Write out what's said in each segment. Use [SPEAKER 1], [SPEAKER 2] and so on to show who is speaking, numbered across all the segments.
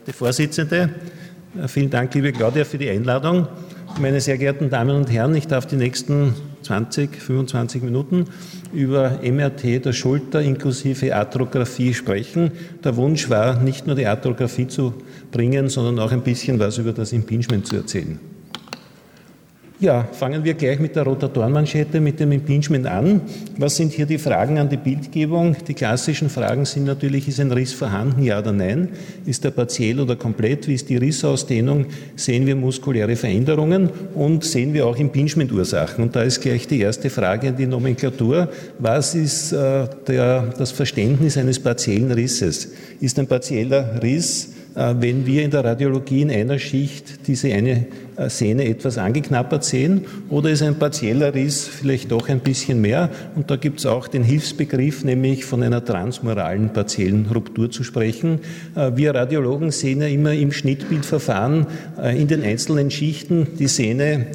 [SPEAKER 1] Verehrte Vorsitzende, vielen Dank, liebe Claudia, für die Einladung. Meine sehr geehrten Damen und Herren, ich darf die nächsten 20, 25 Minuten über MRT der Schulter inklusive Arthrographie sprechen. Der Wunsch war, nicht nur die Arthrographie zu bringen, sondern auch ein bisschen was über das Impingement zu erzählen. Ja, fangen wir gleich mit der Rotatorenmanschette, mit dem Impingement an. Was sind hier die Fragen an die Bildgebung? Die klassischen Fragen sind natürlich, ist ein Riss vorhanden, ja oder nein? Ist er partiell oder komplett? Wie ist die Rissausdehnung? Sehen wir muskuläre Veränderungen? Und sehen wir auch Impingement-Ursachen? Und da ist gleich die erste Frage an die Nomenklatur. Was ist äh, der, das Verständnis eines partiellen Risses? Ist ein partieller Riss äh, wenn wir in der Radiologie in einer Schicht diese eine Sehne etwas angeknappert sehen oder ist ein partieller Riss vielleicht doch ein bisschen mehr. Und da gibt es auch den Hilfsbegriff, nämlich von einer transmoralen partiellen Ruptur zu sprechen. Äh, wir Radiologen sehen ja immer im Schnittbildverfahren in den einzelnen Schichten die Sehne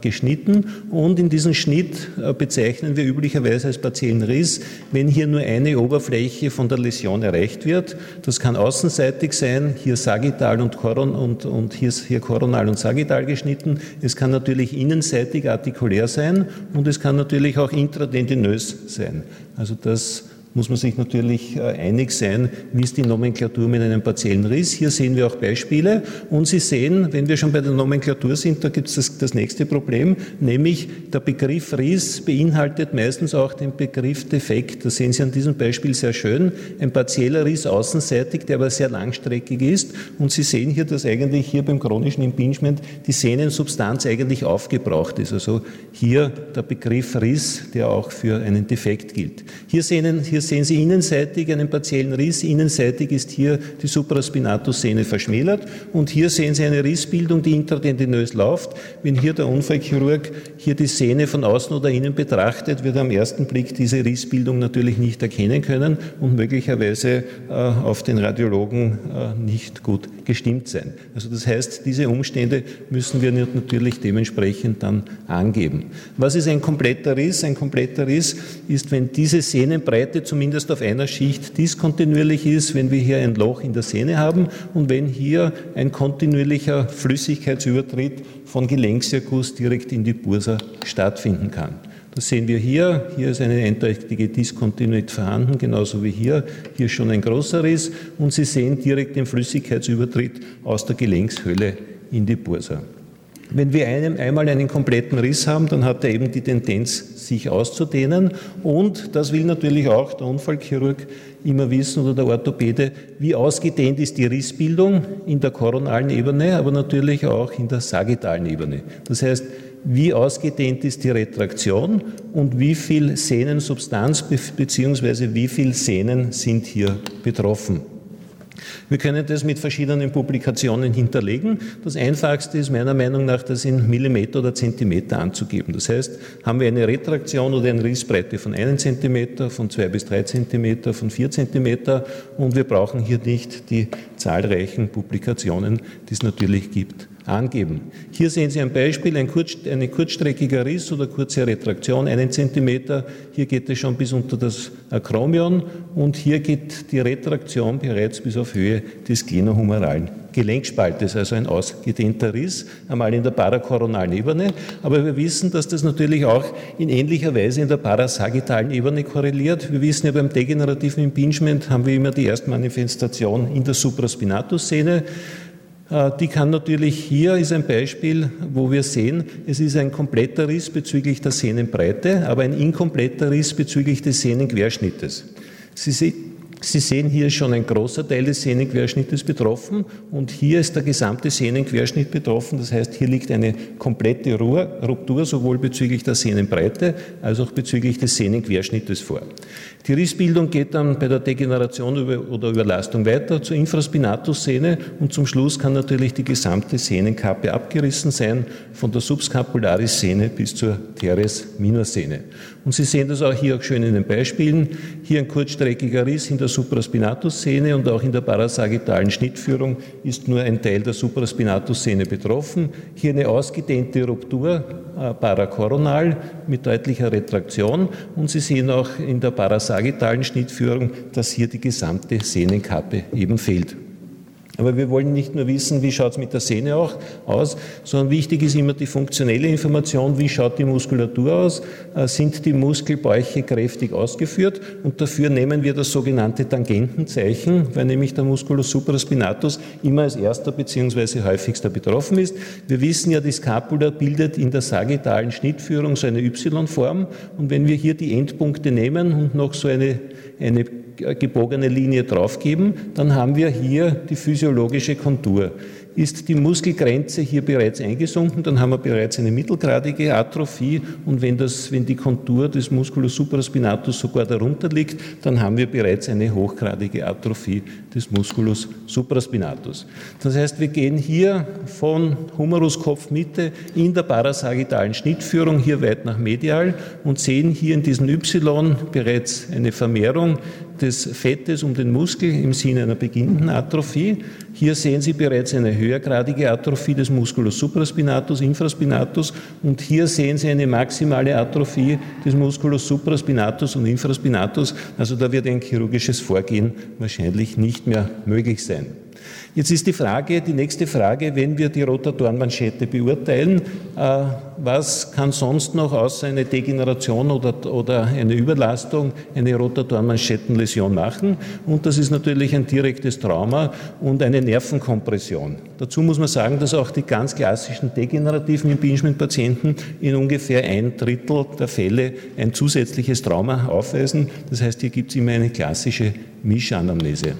[SPEAKER 1] geschnitten und in diesem Schnitt bezeichnen wir üblicherweise als partiellen Riss, wenn hier nur eine Oberfläche von der Läsion erreicht wird. Das kann außenseitig sein, hier sagittal und, Koron und, und hier, hier koronal und sagittal geschnitten. Es kann natürlich innenseitig artikulär sein und es kann natürlich auch intradendinös sein. Also das muss man sich natürlich äh, einig sein, wie ist die Nomenklatur mit einem partiellen Riss. Hier sehen wir auch Beispiele und Sie sehen, wenn wir schon bei der Nomenklatur sind, da gibt es das, das, nächste Problem, nämlich der Begriff Riss beinhaltet meistens auch den Begriff Defekt. Das sehen Sie an diesem Beispiel sehr schön. Ein partieller Riss außenseitig, der aber sehr langstreckig ist und Sie sehen hier, dass eigentlich hier beim chronischen Impingement die Sehnensubstanz eigentlich aufgebraucht ist. Also hier der Begriff Riss, der auch für einen Defekt gilt. Hier sehen, hier hier sehen Sie innenseitig einen partiellen Riss. Innenseitig ist hier die Supraspinatus-Sehne verschmälert. Und hier sehen Sie eine Rissbildung, die intradendinös läuft. Wenn hier der Unfallchirurg hier die Sehne von außen oder innen betrachtet, wird er am ersten Blick diese Rissbildung natürlich nicht erkennen können und möglicherweise äh, auf den Radiologen äh, nicht gut gestimmt sein. Also das heißt, diese Umstände müssen wir natürlich dementsprechend dann angeben. Was ist ein kompletter Riss? Ein kompletter Riss ist, wenn diese Sehnenbreite zumindest auf einer Schicht diskontinuierlich ist, wenn wir hier ein Loch in der Sehne haben und wenn hier ein kontinuierlicher Flüssigkeitsübertritt von Gelenksirkus direkt in die Bursa stattfinden kann. Das sehen wir hier. Hier ist eine eindeutige Diskontinuität vorhanden, genauso wie hier. Hier schon ein großer Riss und Sie sehen direkt den Flüssigkeitsübertritt aus der Gelenkshöhle in die Bursa. Wenn wir einem, einmal einen kompletten Riss haben, dann hat er eben die Tendenz, sich auszudehnen. Und das will natürlich auch der Unfallchirurg immer wissen oder der Orthopäde, wie ausgedehnt ist die Rissbildung in der koronalen Ebene, aber natürlich auch in der sagittalen Ebene. Das heißt, wie ausgedehnt ist die Retraktion und wie viel Sehnensubstanz bzw. wie viel Sehnen sind hier betroffen. Wir können das mit verschiedenen Publikationen hinterlegen. Das einfachste ist meiner Meinung nach, das in Millimeter oder Zentimeter anzugeben. Das heißt, haben wir eine Retraktion oder eine Rissbreite von einem Zentimeter, von zwei bis drei Zentimeter, von vier Zentimeter und wir brauchen hier nicht die zahlreichen Publikationen, die es natürlich gibt angeben. Hier sehen Sie ein Beispiel, ein, kurz, ein kurzstreckiger Riss oder kurze Retraktion, einen Zentimeter. Hier geht es schon bis unter das Akromion und hier geht die Retraktion bereits bis auf Höhe des glenohumeralen Gelenkspaltes, also ein ausgedehnter Riss, einmal in der parakoronalen Ebene. Aber wir wissen, dass das natürlich auch in ähnlicher Weise in der parasagittalen Ebene korreliert. Wir wissen ja, beim degenerativen Impingement haben wir immer die Erstmanifestation in der Supraspinatus-Szene. Äh, die kann natürlich, hier ist ein Beispiel, wo wir sehen, es ist ein kompletter Riss bezüglich der Sehnenbreite, aber ein inkompletter Riss bezüglich des Sehnenquerschnittes. Sie Sie sehen hier schon ein großer Teil des Sehnenquerschnittes betroffen und hier ist der gesamte Sehnenquerschnitt betroffen. Das heißt, hier liegt eine komplette Ruptur sowohl bezüglich der Sehnenbreite als auch bezüglich des Sehnenquerschnittes vor. Die Rissbildung geht dann bei der Degeneration oder Überlastung weiter zur Infraspinatus-Sehne und zum Schluss kann natürlich die gesamte Sehnenkappe abgerissen sein, von der Subscapularis-Sehne bis zur Teres-Minor-Sehne. Und Sie sehen das auch hier schön in den Beispielen. Hier ein kurzstreckiger Riss in der Supraspinatus-Szene und auch in der parasagittalen Schnittführung ist nur ein Teil der Supraspinatus-Szene betroffen. Hier eine ausgedehnte Ruptur äh, parakoronal mit deutlicher Retraktion und Sie sehen auch in der parasagittalen Schnittführung, dass hier die gesamte Sehnenkappe eben fehlt. Aber wir wollen nicht nur wissen, wie schaut es mit der Sehne auch aus, sondern wichtig ist immer die funktionelle Information, wie schaut die Muskulatur aus, äh, sind die Muskelbäuche kräftig ausgeführt und dafür nehmen wir das sogenannte Tangentenzeichen, weil nämlich der Musculus supraspinatus immer als erster bzw. häufigster betroffen ist. Wir wissen ja, die Scapula bildet in der sagittalen Schnittführung so eine Y-Form und wenn wir hier die Endpunkte nehmen und noch so eine, eine gebogene Linie draufgeben, dann haben wir hier die physiologische Kontur. Ist die Muskelgrenze hier bereits eingesunken, dann haben wir bereits eine mittelgradige Atrophie und wenn, das, wenn die Kontur des Musculus supraspinatus sogar darunter liegt, dann haben wir bereits eine hochgradige Atrophie des Musculus supraspinatus. Das heißt, wir gehen hier von Humerus Kopfmitte in der parasagittalen Schnittführung hier weit nach medial und sehen hier in diesem Y bereits eine Vermehrung des Fettes um den Muskel im Sinne einer beginnenden Atrophie. Hier sehen Sie bereits eine höhergradige Atrophie des Musculus supraspinatus, infraspinatus und hier sehen Sie eine maximale Atrophie des Musculus supraspinatus und infraspinatus. Also da wird ein chirurgisches Vorgehen wahrscheinlich nicht mehr möglich sein. Jetzt ist die Frage, die nächste Frage, wenn wir die Rotatorenmanschette beurteilen, äh, was kann sonst noch außer eine Degeneration oder, oder eine Überlastung eine Rotatorenmanschettenläsion machen? Und das ist natürlich ein direktes Trauma und eine Nervenkompression. Dazu muss man sagen, dass auch die ganz klassischen degenerativen Impingement-Patienten in ungefähr ein Drittel der Fälle ein zusätzliches Trauma aufweisen. Das heißt, hier gibt es immer eine klassische Mischanamnese.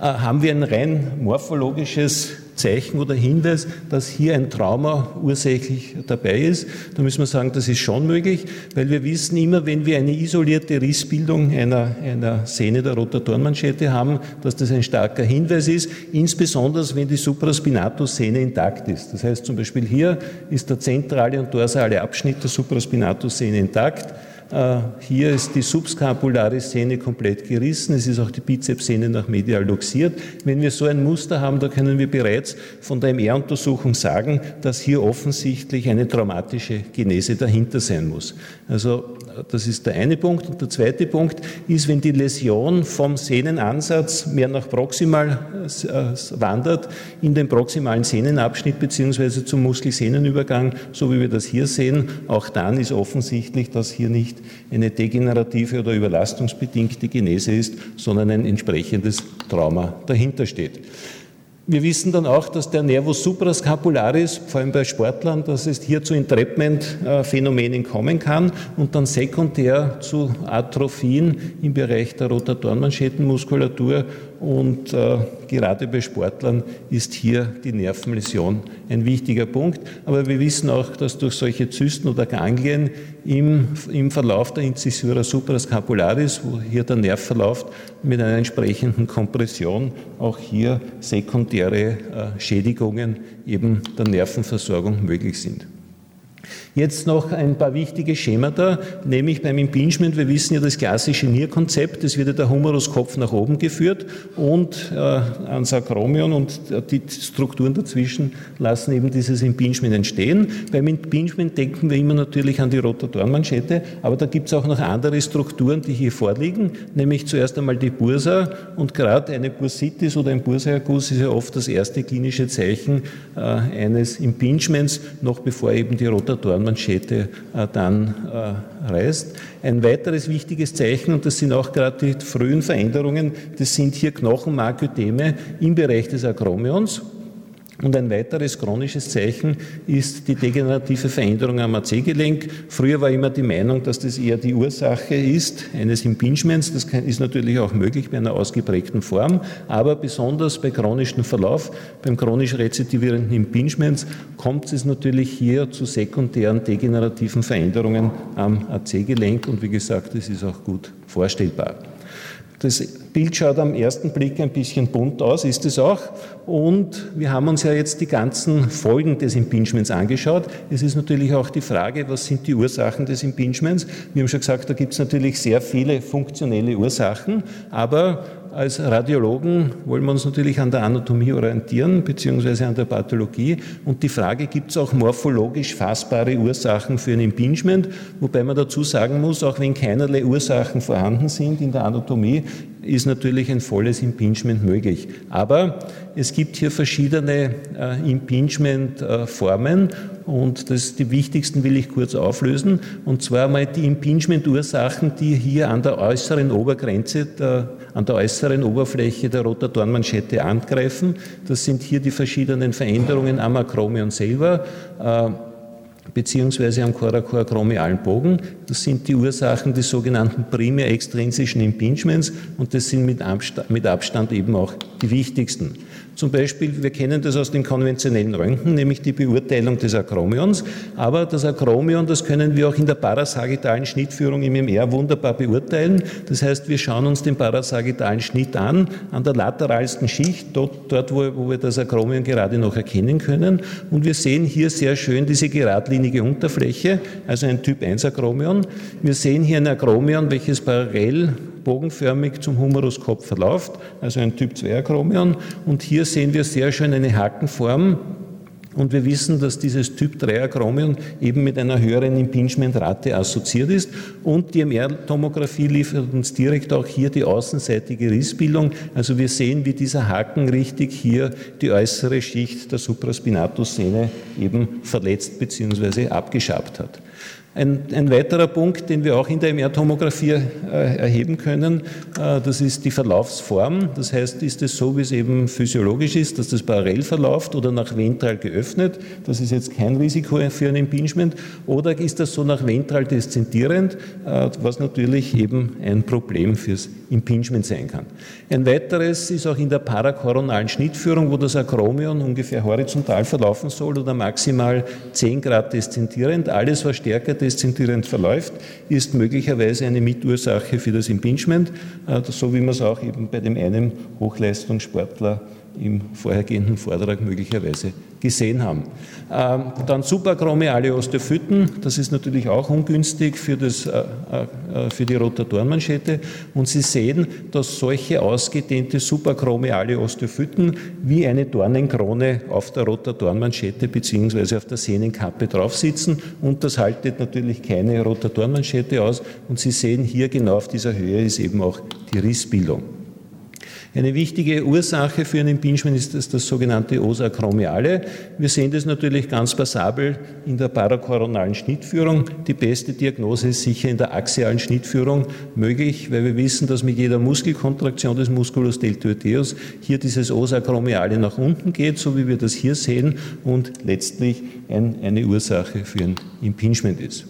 [SPEAKER 1] Äh, haben wir ein rein morphologisches Zeichen oder Hinweis, dass hier ein Trauma ursächlich dabei ist. Da müssen wir sagen, das ist schon möglich, weil wir wissen immer, wenn wir eine isolierte Rissbildung einer, einer Sehne der Rotatorenmanschette haben, dass das ein starker Hinweis ist, insbesondere wenn die Supraspinatus-Sehne intakt ist. Das heißt zum Beispiel hier ist der zentrale und dorsale Abschnitt der Supraspinatus-Sehne intakt. Äh, hier ist die subskapulare Sehne komplett gerissen. Es ist auch die Bizepssehne nach medial luxiert. Wenn wir so ein Muster haben, da können wir bereits von der MR-Untersuchung sagen, dass hier offensichtlich eine traumatische Genese dahinter sein muss. Also das ist der eine Punkt. Und der zweite Punkt ist, wenn die Läsion vom Sehnenansatz mehr nach proximal äh, wandert, in den proximalen Sehnenabschnitt beziehungsweise zum Muskelsehnenübergang, so wie wir das hier sehen, auch dann ist offensichtlich, dass hier nicht eine degenerative oder überlastungsbedingte Genese ist, sondern ein entsprechendes Trauma dahinter steht. Wir wissen dann auch, dass der Nervus suprascapularis, vor allem bei Sportlern, dass es hier zu Entrapment-Phänomenen kommen kann und dann sekundär zu Atrophien im Bereich der Rotatorenmanschettenmuskulatur und äh, gerade bei Sportlern ist hier die Nervenläsion ein wichtiger Punkt. Aber wir wissen auch, dass durch solche Zysten oder Ganglien im, im Verlauf der Incisura suprascapularis, wo hier der Nerv verläuft, mit einer entsprechenden Kompression auch hier sekundäre äh, Schädigungen eben der Nervenversorgung möglich sind. Jetzt noch ein paar wichtige Schemata, nämlich beim Impingement. Wir wissen ja das klassische Nierkonzept, es wird ja der Humeruskopf nach oben geführt und äh, ans Akromion und die Strukturen dazwischen lassen eben dieses Impingement entstehen. Beim Impingement denken wir immer natürlich an die Rotatorenmanschette, aber da gibt es auch noch andere Strukturen, die hier vorliegen, nämlich zuerst einmal die Bursa und gerade eine Bursitis oder ein Bursaerguss ist ja oft das erste klinische Zeichen äh, eines Impingements, noch bevor eben die Rotatoren Manschette äh, dann äh, reißt. Ein weiteres wichtiges Zeichen, und das sind auch gerade die frühen Veränderungen, das sind hier Knochenmarködeme im Bereich des Akromions. Und ein weiteres chronisches Zeichen ist die degenerative Veränderung am AC-Gelenk. Früher war immer die Meinung, dass das eher die Ursache ist eines Impingements. Das ist natürlich auch möglich bei einer ausgeprägten Form, aber besonders bei chronischem Verlauf, beim chronisch rezidivierenden Impingements, kommt es natürlich hier zu sekundären degenerativen Veränderungen am AC-Gelenk und wie gesagt, das ist auch gut vorstellbar. Das Bild schaut am ersten Blick ein bisschen bunt aus, ist es auch. Und wir haben uns ja jetzt die ganzen Folgen des Impingements angeschaut. Es ist natürlich auch die Frage, was sind die Ursachen des Impingements? Wir haben schon gesagt, da gibt es natürlich sehr viele funktionelle Ursachen, aber als Radiologen wollen wir uns natürlich an der Anatomie orientieren, beziehungsweise an der Pathologie. Und die Frage, gibt es auch morphologisch fassbare Ursachen für ein Impingement? Wobei man dazu sagen muss, auch wenn keinerlei Ursachen vorhanden sind in der Anatomie, ist natürlich ein volles Impingement möglich. Aber es gibt hier verschiedene äh, Impingement-Formen und das, die wichtigsten will ich kurz auflösen. Und zwar mal die Impingement-Ursachen, die hier an der äußeren Obergrenze, der, an der äußeren Oberfläche der Rotatorenmanschette angreifen. Das sind hier die verschiedenen Veränderungen am Akromion selber. Äh, beziehungsweise am coracoacromialen Bogen. Das sind die Ursachen des sogenannten primär extrinsischen Impingements und das sind mit Abstand, mit Abstand eben auch die wichtigsten. Zum Beispiel, wir kennen das aus den konventionellen Röntgen, nämlich die Beurteilung des Akromions. Aber das Akromion, das können wir auch in der parasagittalen Schnittführung im MR wunderbar beurteilen. Das heißt, wir schauen uns den parasagittalen Schnitt an, an der lateralsten Schicht, dort, dort wo, wo wir das Akromion gerade noch erkennen können. Und wir sehen hier sehr schön diese geradlinige Unterfläche, also ein Typ 1 Akromion. Wir sehen hier ein Akromion, welches parallel bogenförmig zum Humeruskopf verläuft, also ein Typ 2 Akromion. Und hier sehen wir sehr schön eine Hakenform. Und wir wissen, dass dieses Typ 3 Akromion eben mit einer höheren Impingementrate assoziiert ist. Und die MR-Tomographie liefert uns direkt auch hier die außenseitige Rissbildung. Also wir sehen, wie dieser Haken richtig hier die äußere Schicht der Supraspinatus-Sehne eben verletzt bzw. abgeschabt hat. Ein, ein, weiterer Punkt, den wir auch in der MR-Tomographie äh, erheben können, äh, das ist die Verlaufsform. Das heißt, ist es so, wie es eben physiologisch ist, dass das parallel verläuft oder nach ventral geöffnet? Das ist jetzt kein Risiko für ein Impingement. Oder ist das so nach ventral deszentierend, äh, was natürlich eben ein Problem fürs Impingement sein kann. Ein weiteres ist auch in der parakoronalen Schnittführung, wo das Akromion ungefähr horizontal verlaufen soll oder maximal 10 Grad deszentierend. Alles, was stärker deszentierend verläuft, ist möglicherweise eine Mitursache für das Impingement, äh, so wie man es auch eben bei dem einen Hochleistungssportler im vorhergehenden Vortrag möglicherweise gesehen haben. Ähm, dann suprachromiale Osteophyten, das ist natürlich auch ungünstig für, das, äh, äh, für die Rotatorenmanschette. Und Sie sehen, dass solche ausgedehnte suprachromiale Osteophyten wie eine Dornenkrone auf der Rotatorenmanschette bzw. auf der Sehnenkappe drauf sitzen. Und das haltet natürlich keine Rotatorenmanschette aus. Und Sie sehen hier genau auf dieser Höhe ist eben auch die Rissbildung. Eine wichtige Ursache für ein Impingement ist das, das sogenannte Osa chromiale. Wir sehen das natürlich ganz passabel in der parakoronalen Schnittführung. Die beste Diagnose ist sicher in der axialen Schnittführung möglich, weil wir wissen, dass mit jeder Muskelkontraktion des Musculus deltoideus hier dieses Osa chromiale nach unten geht, so wie wir das hier sehen, und letztlich ein, eine Ursache für ein Impingement ist.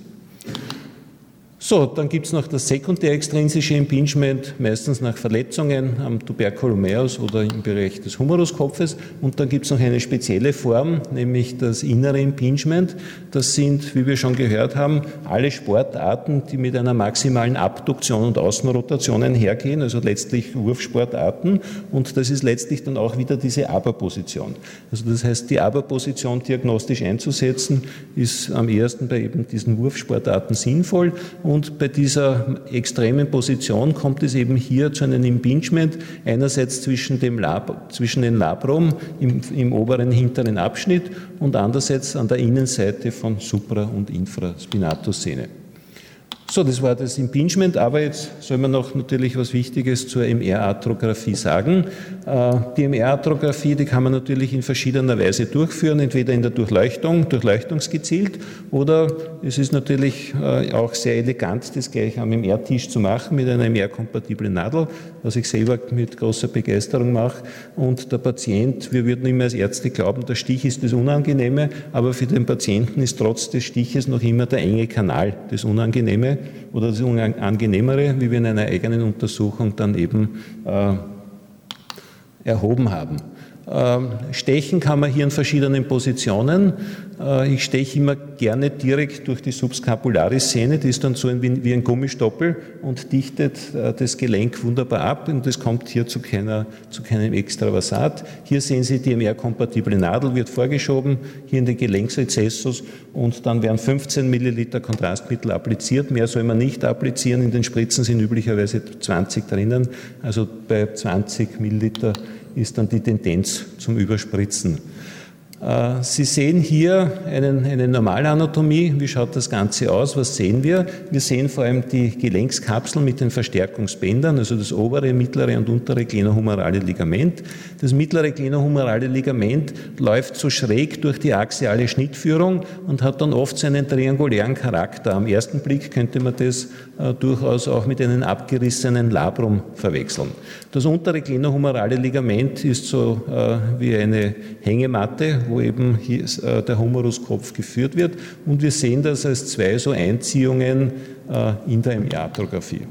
[SPEAKER 1] So, dann gibt es noch das sekundär-extrinsische Impingement, meistens nach Verletzungen am Tuberculomeus oder im Bereich des Humeruskopfes. Und dann gibt es noch eine spezielle Form, nämlich das innere Impingement. Das sind, wie wir schon gehört haben, alle Sportarten, die mit einer maximalen Abduktion und Außenrotation einhergehen, also letztlich Wurfsportarten. Und das ist letztlich dann auch wieder diese Aber-Position. Also das heißt, die Aber-Position diagnostisch einzusetzen, ist am ehesten bei eben diesen Wurfsportarten sinnvoll. Und bei dieser extremen Position kommt es eben hier zu einem Impingement, einerseits zwischen, dem Lab, zwischen den Labrum im, im oberen hinteren Abschnitt und andererseits an der Innenseite von Supra- und Infraspinatussehne. So, das war das Impingement, aber jetzt soll man noch natürlich was Wichtiges zur MR-Arthrographie sagen. Äh, die MR-Arthrographie, die kann man natürlich in verschiedener Weise durchführen, entweder in der Durchleuchtung, durchleuchtungsgezielt, oder es ist natürlich äh, auch sehr elegant, das gleich am MR-Tisch zu machen mit einer MR-kompatiblen Nadel, was ich selber mit großer Begeisterung mache. Und der Patient, wir würden immer als Ärzte glauben, der Stich ist das Unangenehme, aber für den Patienten ist trotz des Stiches noch immer der enge Kanal das Unangenehme oder das Unangenehmere, wie wir in einer eigenen Untersuchung dann eben äh, erhoben haben. Ähm, stechen kann man hier in verschiedenen Positionen. Äh, ich steche immer gerne direkt durch die Subscapularis-Szene, die ist dann so wie ein Gummistoppel und dichtet äh, das Gelenk wunderbar ab und es kommt hier zu, keiner, zu keinem Extravasat. Hier sehen Sie die DMR-kompatible Nadel, wird vorgeschoben, hier in den Gelenksrezessus und dann werden 15 Milliliter Kontrastmittel appliziert. Mehr soll man nicht applizieren, in den Spritzen sind üblicherweise 20 drinnen, also bei 20 Milliliter ist dann die Tendenz zum Überspritzen. Äh, Sie sehen hier einen, eine Normalanatomie. Wie schaut das Ganze aus? Was sehen wir? Wir sehen vor allem die Gelenkskapsel mit den Verstärkungsbändern, also das obere, mittlere und untere glenohumerale Ligament. Das mittlere glenohumerale Ligament läuft so schräg durch die axiale Schnittführung und hat dann oft seinen triangulären Charakter. Am ersten Blick könnte man das äh, durchaus auch mit einem abgerissenen Labrum verwechseln. Das untere glenohumerale Ligament ist so äh, wie eine Hängematte, wo eben hier, äh, der Humeruskopf geführt wird. Und wir sehen das als zwei so Einziehungen äh, in der MR-Atrographie.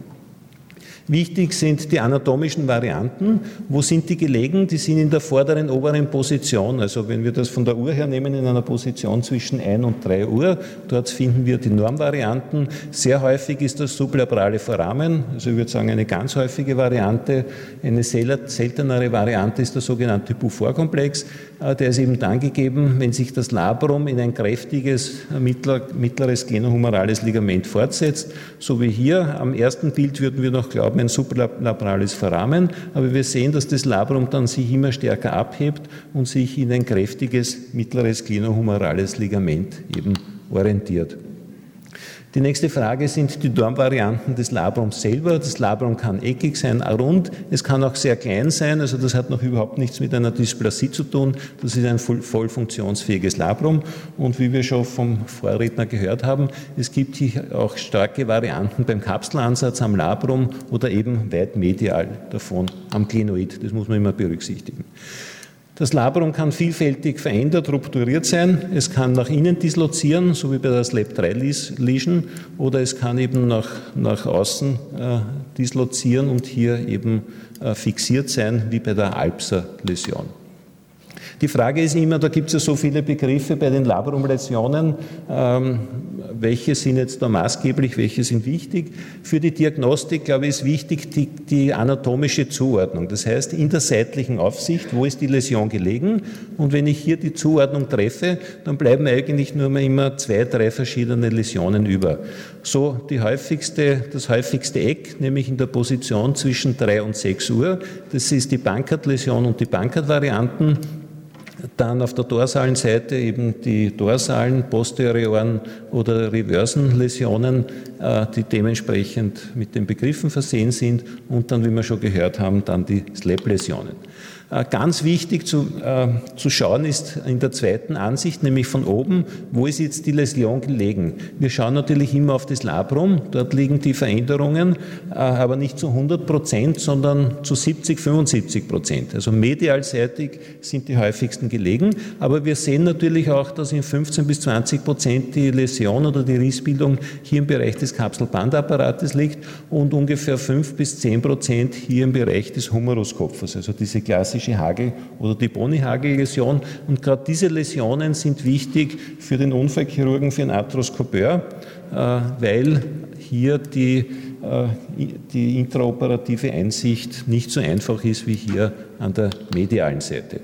[SPEAKER 1] Wichtig sind die anatomischen Varianten. Wo sind die gelegen? Die sind in der vorderen, oberen Position. Also wenn wir das von der Uhr her nehmen, in einer Position zwischen 1 und 3 Uhr, dort finden wir die Normvarianten. Sehr häufig ist das sublabrale Foramen, also ich würde sagen eine ganz häufige Variante. Eine seltenere Variante ist der sogenannte Beaufort-Komplex. Äh, der ist eben dann gegeben, wenn sich das Labrum in ein kräftiges mittleres glenohumerales Ligament fortsetzt. So wie hier am ersten Bild würden wir noch glauben, ein supralabrales Verrahmen, aber wir sehen, dass das Labrum dann sich immer stärker abhebt und sich in ein kräftiges mittleres glenohumerales Ligament eben orientiert. Die nächste Frage sind die Dormvarianten des Labrums selber. Das Labrum kann eckig sein, rund. Es kann auch sehr klein sein. Also das hat noch überhaupt nichts mit einer Dysplasie zu tun. Das ist ein voll, voll funktionsfähiges Labrum. Und wie wir schon vom Vorredner gehört haben, es gibt hier auch starke Varianten beim Kapselansatz am Labrum oder eben weit medial davon am Glenoid. Das muss man immer berücksichtigen. Das Labrum kann vielfältig verändert, rupturiert sein. Es kann nach innen dislozieren, so wie bei der SLAP-3-Lesion, oder es kann eben nach, nach außen äh, dislozieren und hier eben äh, fixiert sein, wie bei der Alpser-Läsion. Die Frage ist immer, da gibt es ja so viele Begriffe bei den Labrumläsionen, ähm, welche sind jetzt da maßgeblich, welche sind wichtig. Für die Diagnostik, glaube ich, ist wichtig die, die anatomische Zuordnung. Das heißt, in der seitlichen Aufsicht, wo ist die Läsion gelegen? Und wenn ich hier die Zuordnung treffe, dann bleiben eigentlich nur mal immer zwei, drei verschiedene Läsionen über. So die häufigste, das häufigste Eck, nämlich in der Position zwischen drei und sechs Uhr. Das ist die Bankert-Läsion und die Bankert-Varianten. Dann auf der dorsalen Seite eben die dorsalen, posterioren oder reversen Läsionen, äh, die dementsprechend mit den Begriffen versehen sind und dann, wie wir schon gehört haben, dann die SLAP-Läsionen. Äh, ganz wichtig zu, äh, zu schauen ist in der zweiten Ansicht, nämlich von oben, wo ist jetzt die Läsion gelegen? Wir schauen natürlich immer auf das Labrum, dort liegen die Veränderungen, äh, aber nicht zu 100 Prozent, sondern zu 70, 75 Prozent. Also medialseitig sind die häufigsten gelegen, aber wir sehen natürlich auch, dass in 15 bis 20 Prozent die Läsion oder die Rissbildung hier im Bereich des Kapselbandapparates liegt und ungefähr 5 bis 10 Prozent hier im Bereich des Humeruskopfes, also diese klassische klassische Hagel- oder die Boni-Hagel-Läsion. Und gerade diese Läsionen sind wichtig für den Unfallchirurgen, für den Arthroskopeur, äh, weil hier die, äh, die intraoperative Einsicht nicht so einfach ist wie hier an der medialen Seite.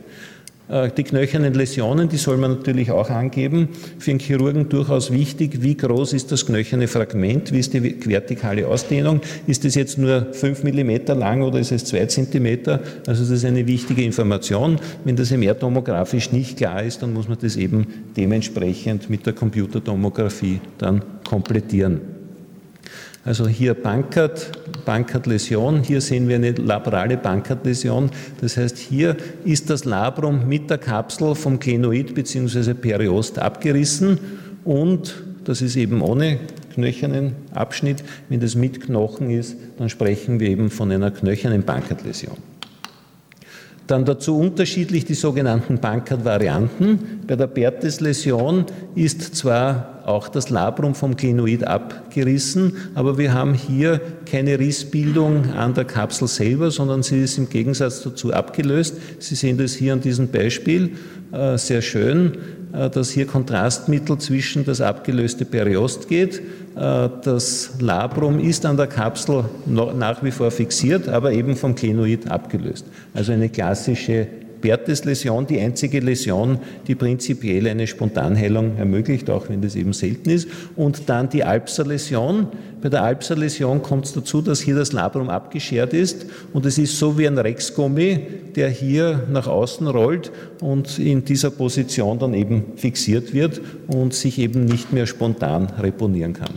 [SPEAKER 1] Äh, die knöchernen Läsionen, die soll man natürlich auch angeben. Für einen Chirurgen durchaus wichtig, wie groß ist das knöcherne Fragment, wie ist die vertikale Ausdehnung, ist es jetzt nur 5 mm lang oder ist es 2 cm? Also das ist eine wichtige Information. Wenn das MR-tomografisch nicht klar ist, dann muss man das eben dementsprechend mit der Computertomographie dann komplettieren. Also hier Bankert, Bankert-Läsion, hier sehen wir eine labrale Bankert-Läsion. Das heißt, hier ist das Labrum mit der Kapsel vom Glenoid bzw. Periost abgerissen und das ist eben ohne knöchernen Abschnitt. Wenn das mit Knochen ist, dann sprechen wir eben von einer knöchernen Bankert-Läsion. Dann dazu unterschiedlich die sogenannten Bankert-Varianten. Bei der Bertes-Läsion ist zwar auch das Labrum vom Glenoid abgerissen, aber wir haben hier keine Rissbildung an der Kapsel selber, sondern sie ist im Gegensatz dazu abgelöst. Sie sehen das hier an diesem Beispiel äh, sehr schön, äh, dass hier Kontrastmittel zwischen das abgelöste Periost geht. Äh, das Labrum ist an der Kapsel nach wie vor fixiert, aber eben vom Glenoid abgelöst. Also eine klassische Bertes-Läsion die einzige Läsion, die prinzipiell eine Spontanheilung ermöglicht, auch wenn das eben selten ist. Und dann die Alpser-Läsion. Bei der Alpser-Läsion kommt es dazu, dass hier das Labrum abgeschert ist und es ist so wie ein Rexgummi, der hier nach außen rollt und in dieser Position dann eben fixiert wird und sich eben nicht mehr spontan reponieren kann.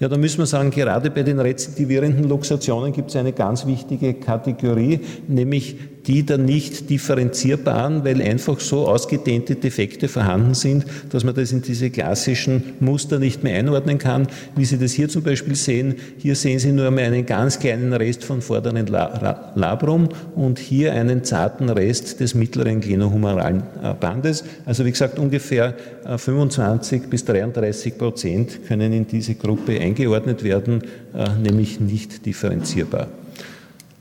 [SPEAKER 1] Ja, da müssen wir sagen, gerade bei den rezidivierenden Luxationen gibt es eine ganz wichtige Kategorie, nämlich die der nicht differenzierbaren, weil einfach so ausgedehnte Defekte vorhanden sind, dass man das in diese klassischen Muster nicht mehr einordnen kann. Wie Sie das hier zum Beispiel sehen, hier sehen Sie nur einmal einen ganz kleinen Rest von vorderen Labrum und hier einen zarten Rest des mittleren glenohumeralen äh, Bandes. Also wie gesagt, ungefähr 25 äh, bis 33 Prozent können in diese Gruppe eingeordnet werden, äh, nämlich nicht differenzierbar.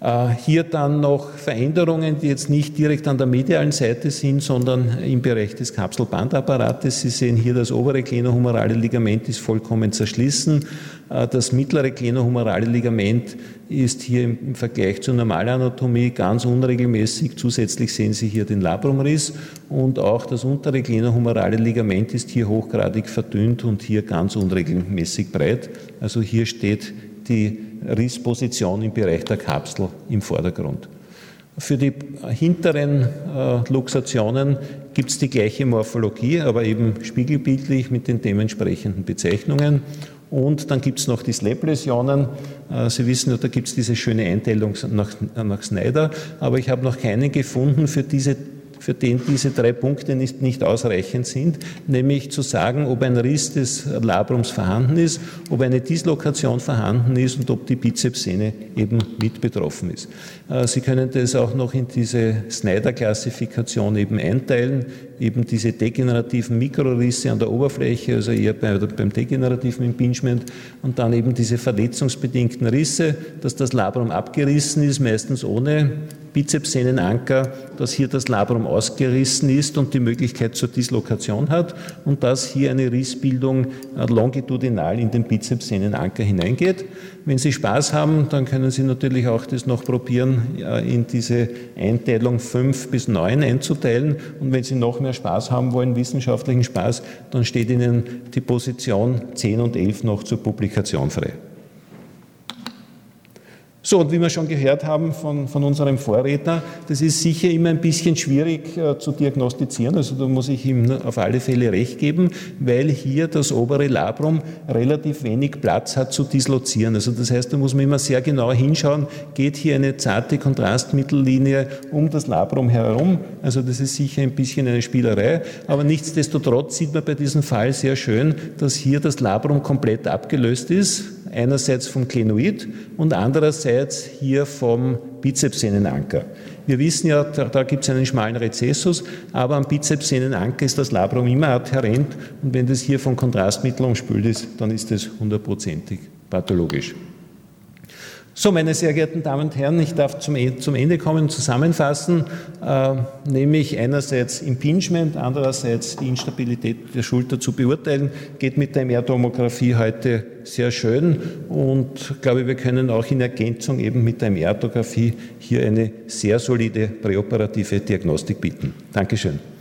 [SPEAKER 1] Äh, hier dann noch Veränderungen, die jetzt nicht direkt an der medialen Seite sind, sondern im Bereich des Kapselbandapparates. Sie sehen hier, das obere glenohumerale Ligament ist vollkommen zerschlissen. Äh, das mittlere glenohumerale Ligament ist hier im Vergleich zur Normalanatomie ganz unregelmäßig. Zusätzlich sehen Sie hier den Labrumriss und auch das untere glenohumerale Ligament ist hier hochgradig verdünnt und hier ganz unregelmäßig breit. Also hier steht die Rissposition im Bereich der Kapsel im Vordergrund. Für die hinteren äh, Luxationen gibt es die gleiche Morphologie, aber eben spiegelbildlich mit den dementsprechenden Bezeichnungen. Und dann gibt es noch die Slap-Läsionen. Äh, Sie wissen, da gibt es diese schöne Einteilung nach, nach Snyder, aber ich habe noch keinen gefunden für diese für den diese drei Punkte nicht, nicht ausreichend sind, nämlich zu sagen, ob ein Riss des Labrums vorhanden ist, ob eine Dislokation vorhanden ist und ob die Bizepssehne eben mit betroffen ist. Äh, Sie können das auch noch in diese Snyder-Klassifikation eben einteilen, eben diese degenerativen Mikrorisse an der Oberfläche, also eher beim degenerativen Impingement und dann eben diese verletzungsbedingten Risse, dass das Labrum abgerissen ist, meistens ohne Bizepssehnenanker, dass hier das Labrum ausgerissen ist und die Möglichkeit zur Dislokation hat und dass hier eine Rissbildung äh, longitudinal in den Bizepssehnenanker hineingeht. Wenn Sie Spaß haben, dann können Sie natürlich auch das noch probieren, äh, in diese Einteilung 5 bis 9 einzuteilen. Und wenn Sie noch mehr Spaß haben wollen, wissenschaftlichen Spaß, dann steht Ihnen die Position 10 und 11 noch zur Publikation frei. So, und wie wir schon gehört haben von, von unserem Vorredner, das ist sicher immer ein bisschen schwierig äh, zu diagnostizieren. Also da muss ich ihm auf alle Fälle recht geben, weil hier das obere Labrum relativ wenig Platz hat zu dislozieren. Also das heißt, da muss man immer sehr genau hinschauen, geht hier eine zarte Kontrastmittellinie um das Labrum herum. Also das ist sicher ein bisschen eine Spielerei. Aber nichtsdestotrotz sieht man bei diesem Fall sehr schön, dass hier das Labrum komplett abgelöst ist einerseits vom Klenoid und andererseits hier vom Bizepssehnenanker. Wir wissen ja, da, da gibt es einen schmalen Rezessus, aber am Bizepssehnenanker ist das Labrum immer adhärent und wenn das hier von Kontrastmittel umspült ist, dann ist das hundertprozentig pathologisch. So, meine sehr geehrten Damen und Herren, ich darf zum, e-, Ende kommen und zusammenfassen, äh, nämlich einerseits Impingement, andererseits die Instabilität der Schulter zu beurteilen, geht mit der MR-Tomographie heute sehr schön und glaube, wir können auch in Ergänzung eben mit der MR-Tomographie hier eine sehr solide präoperative Diagnostik bieten. Dankeschön.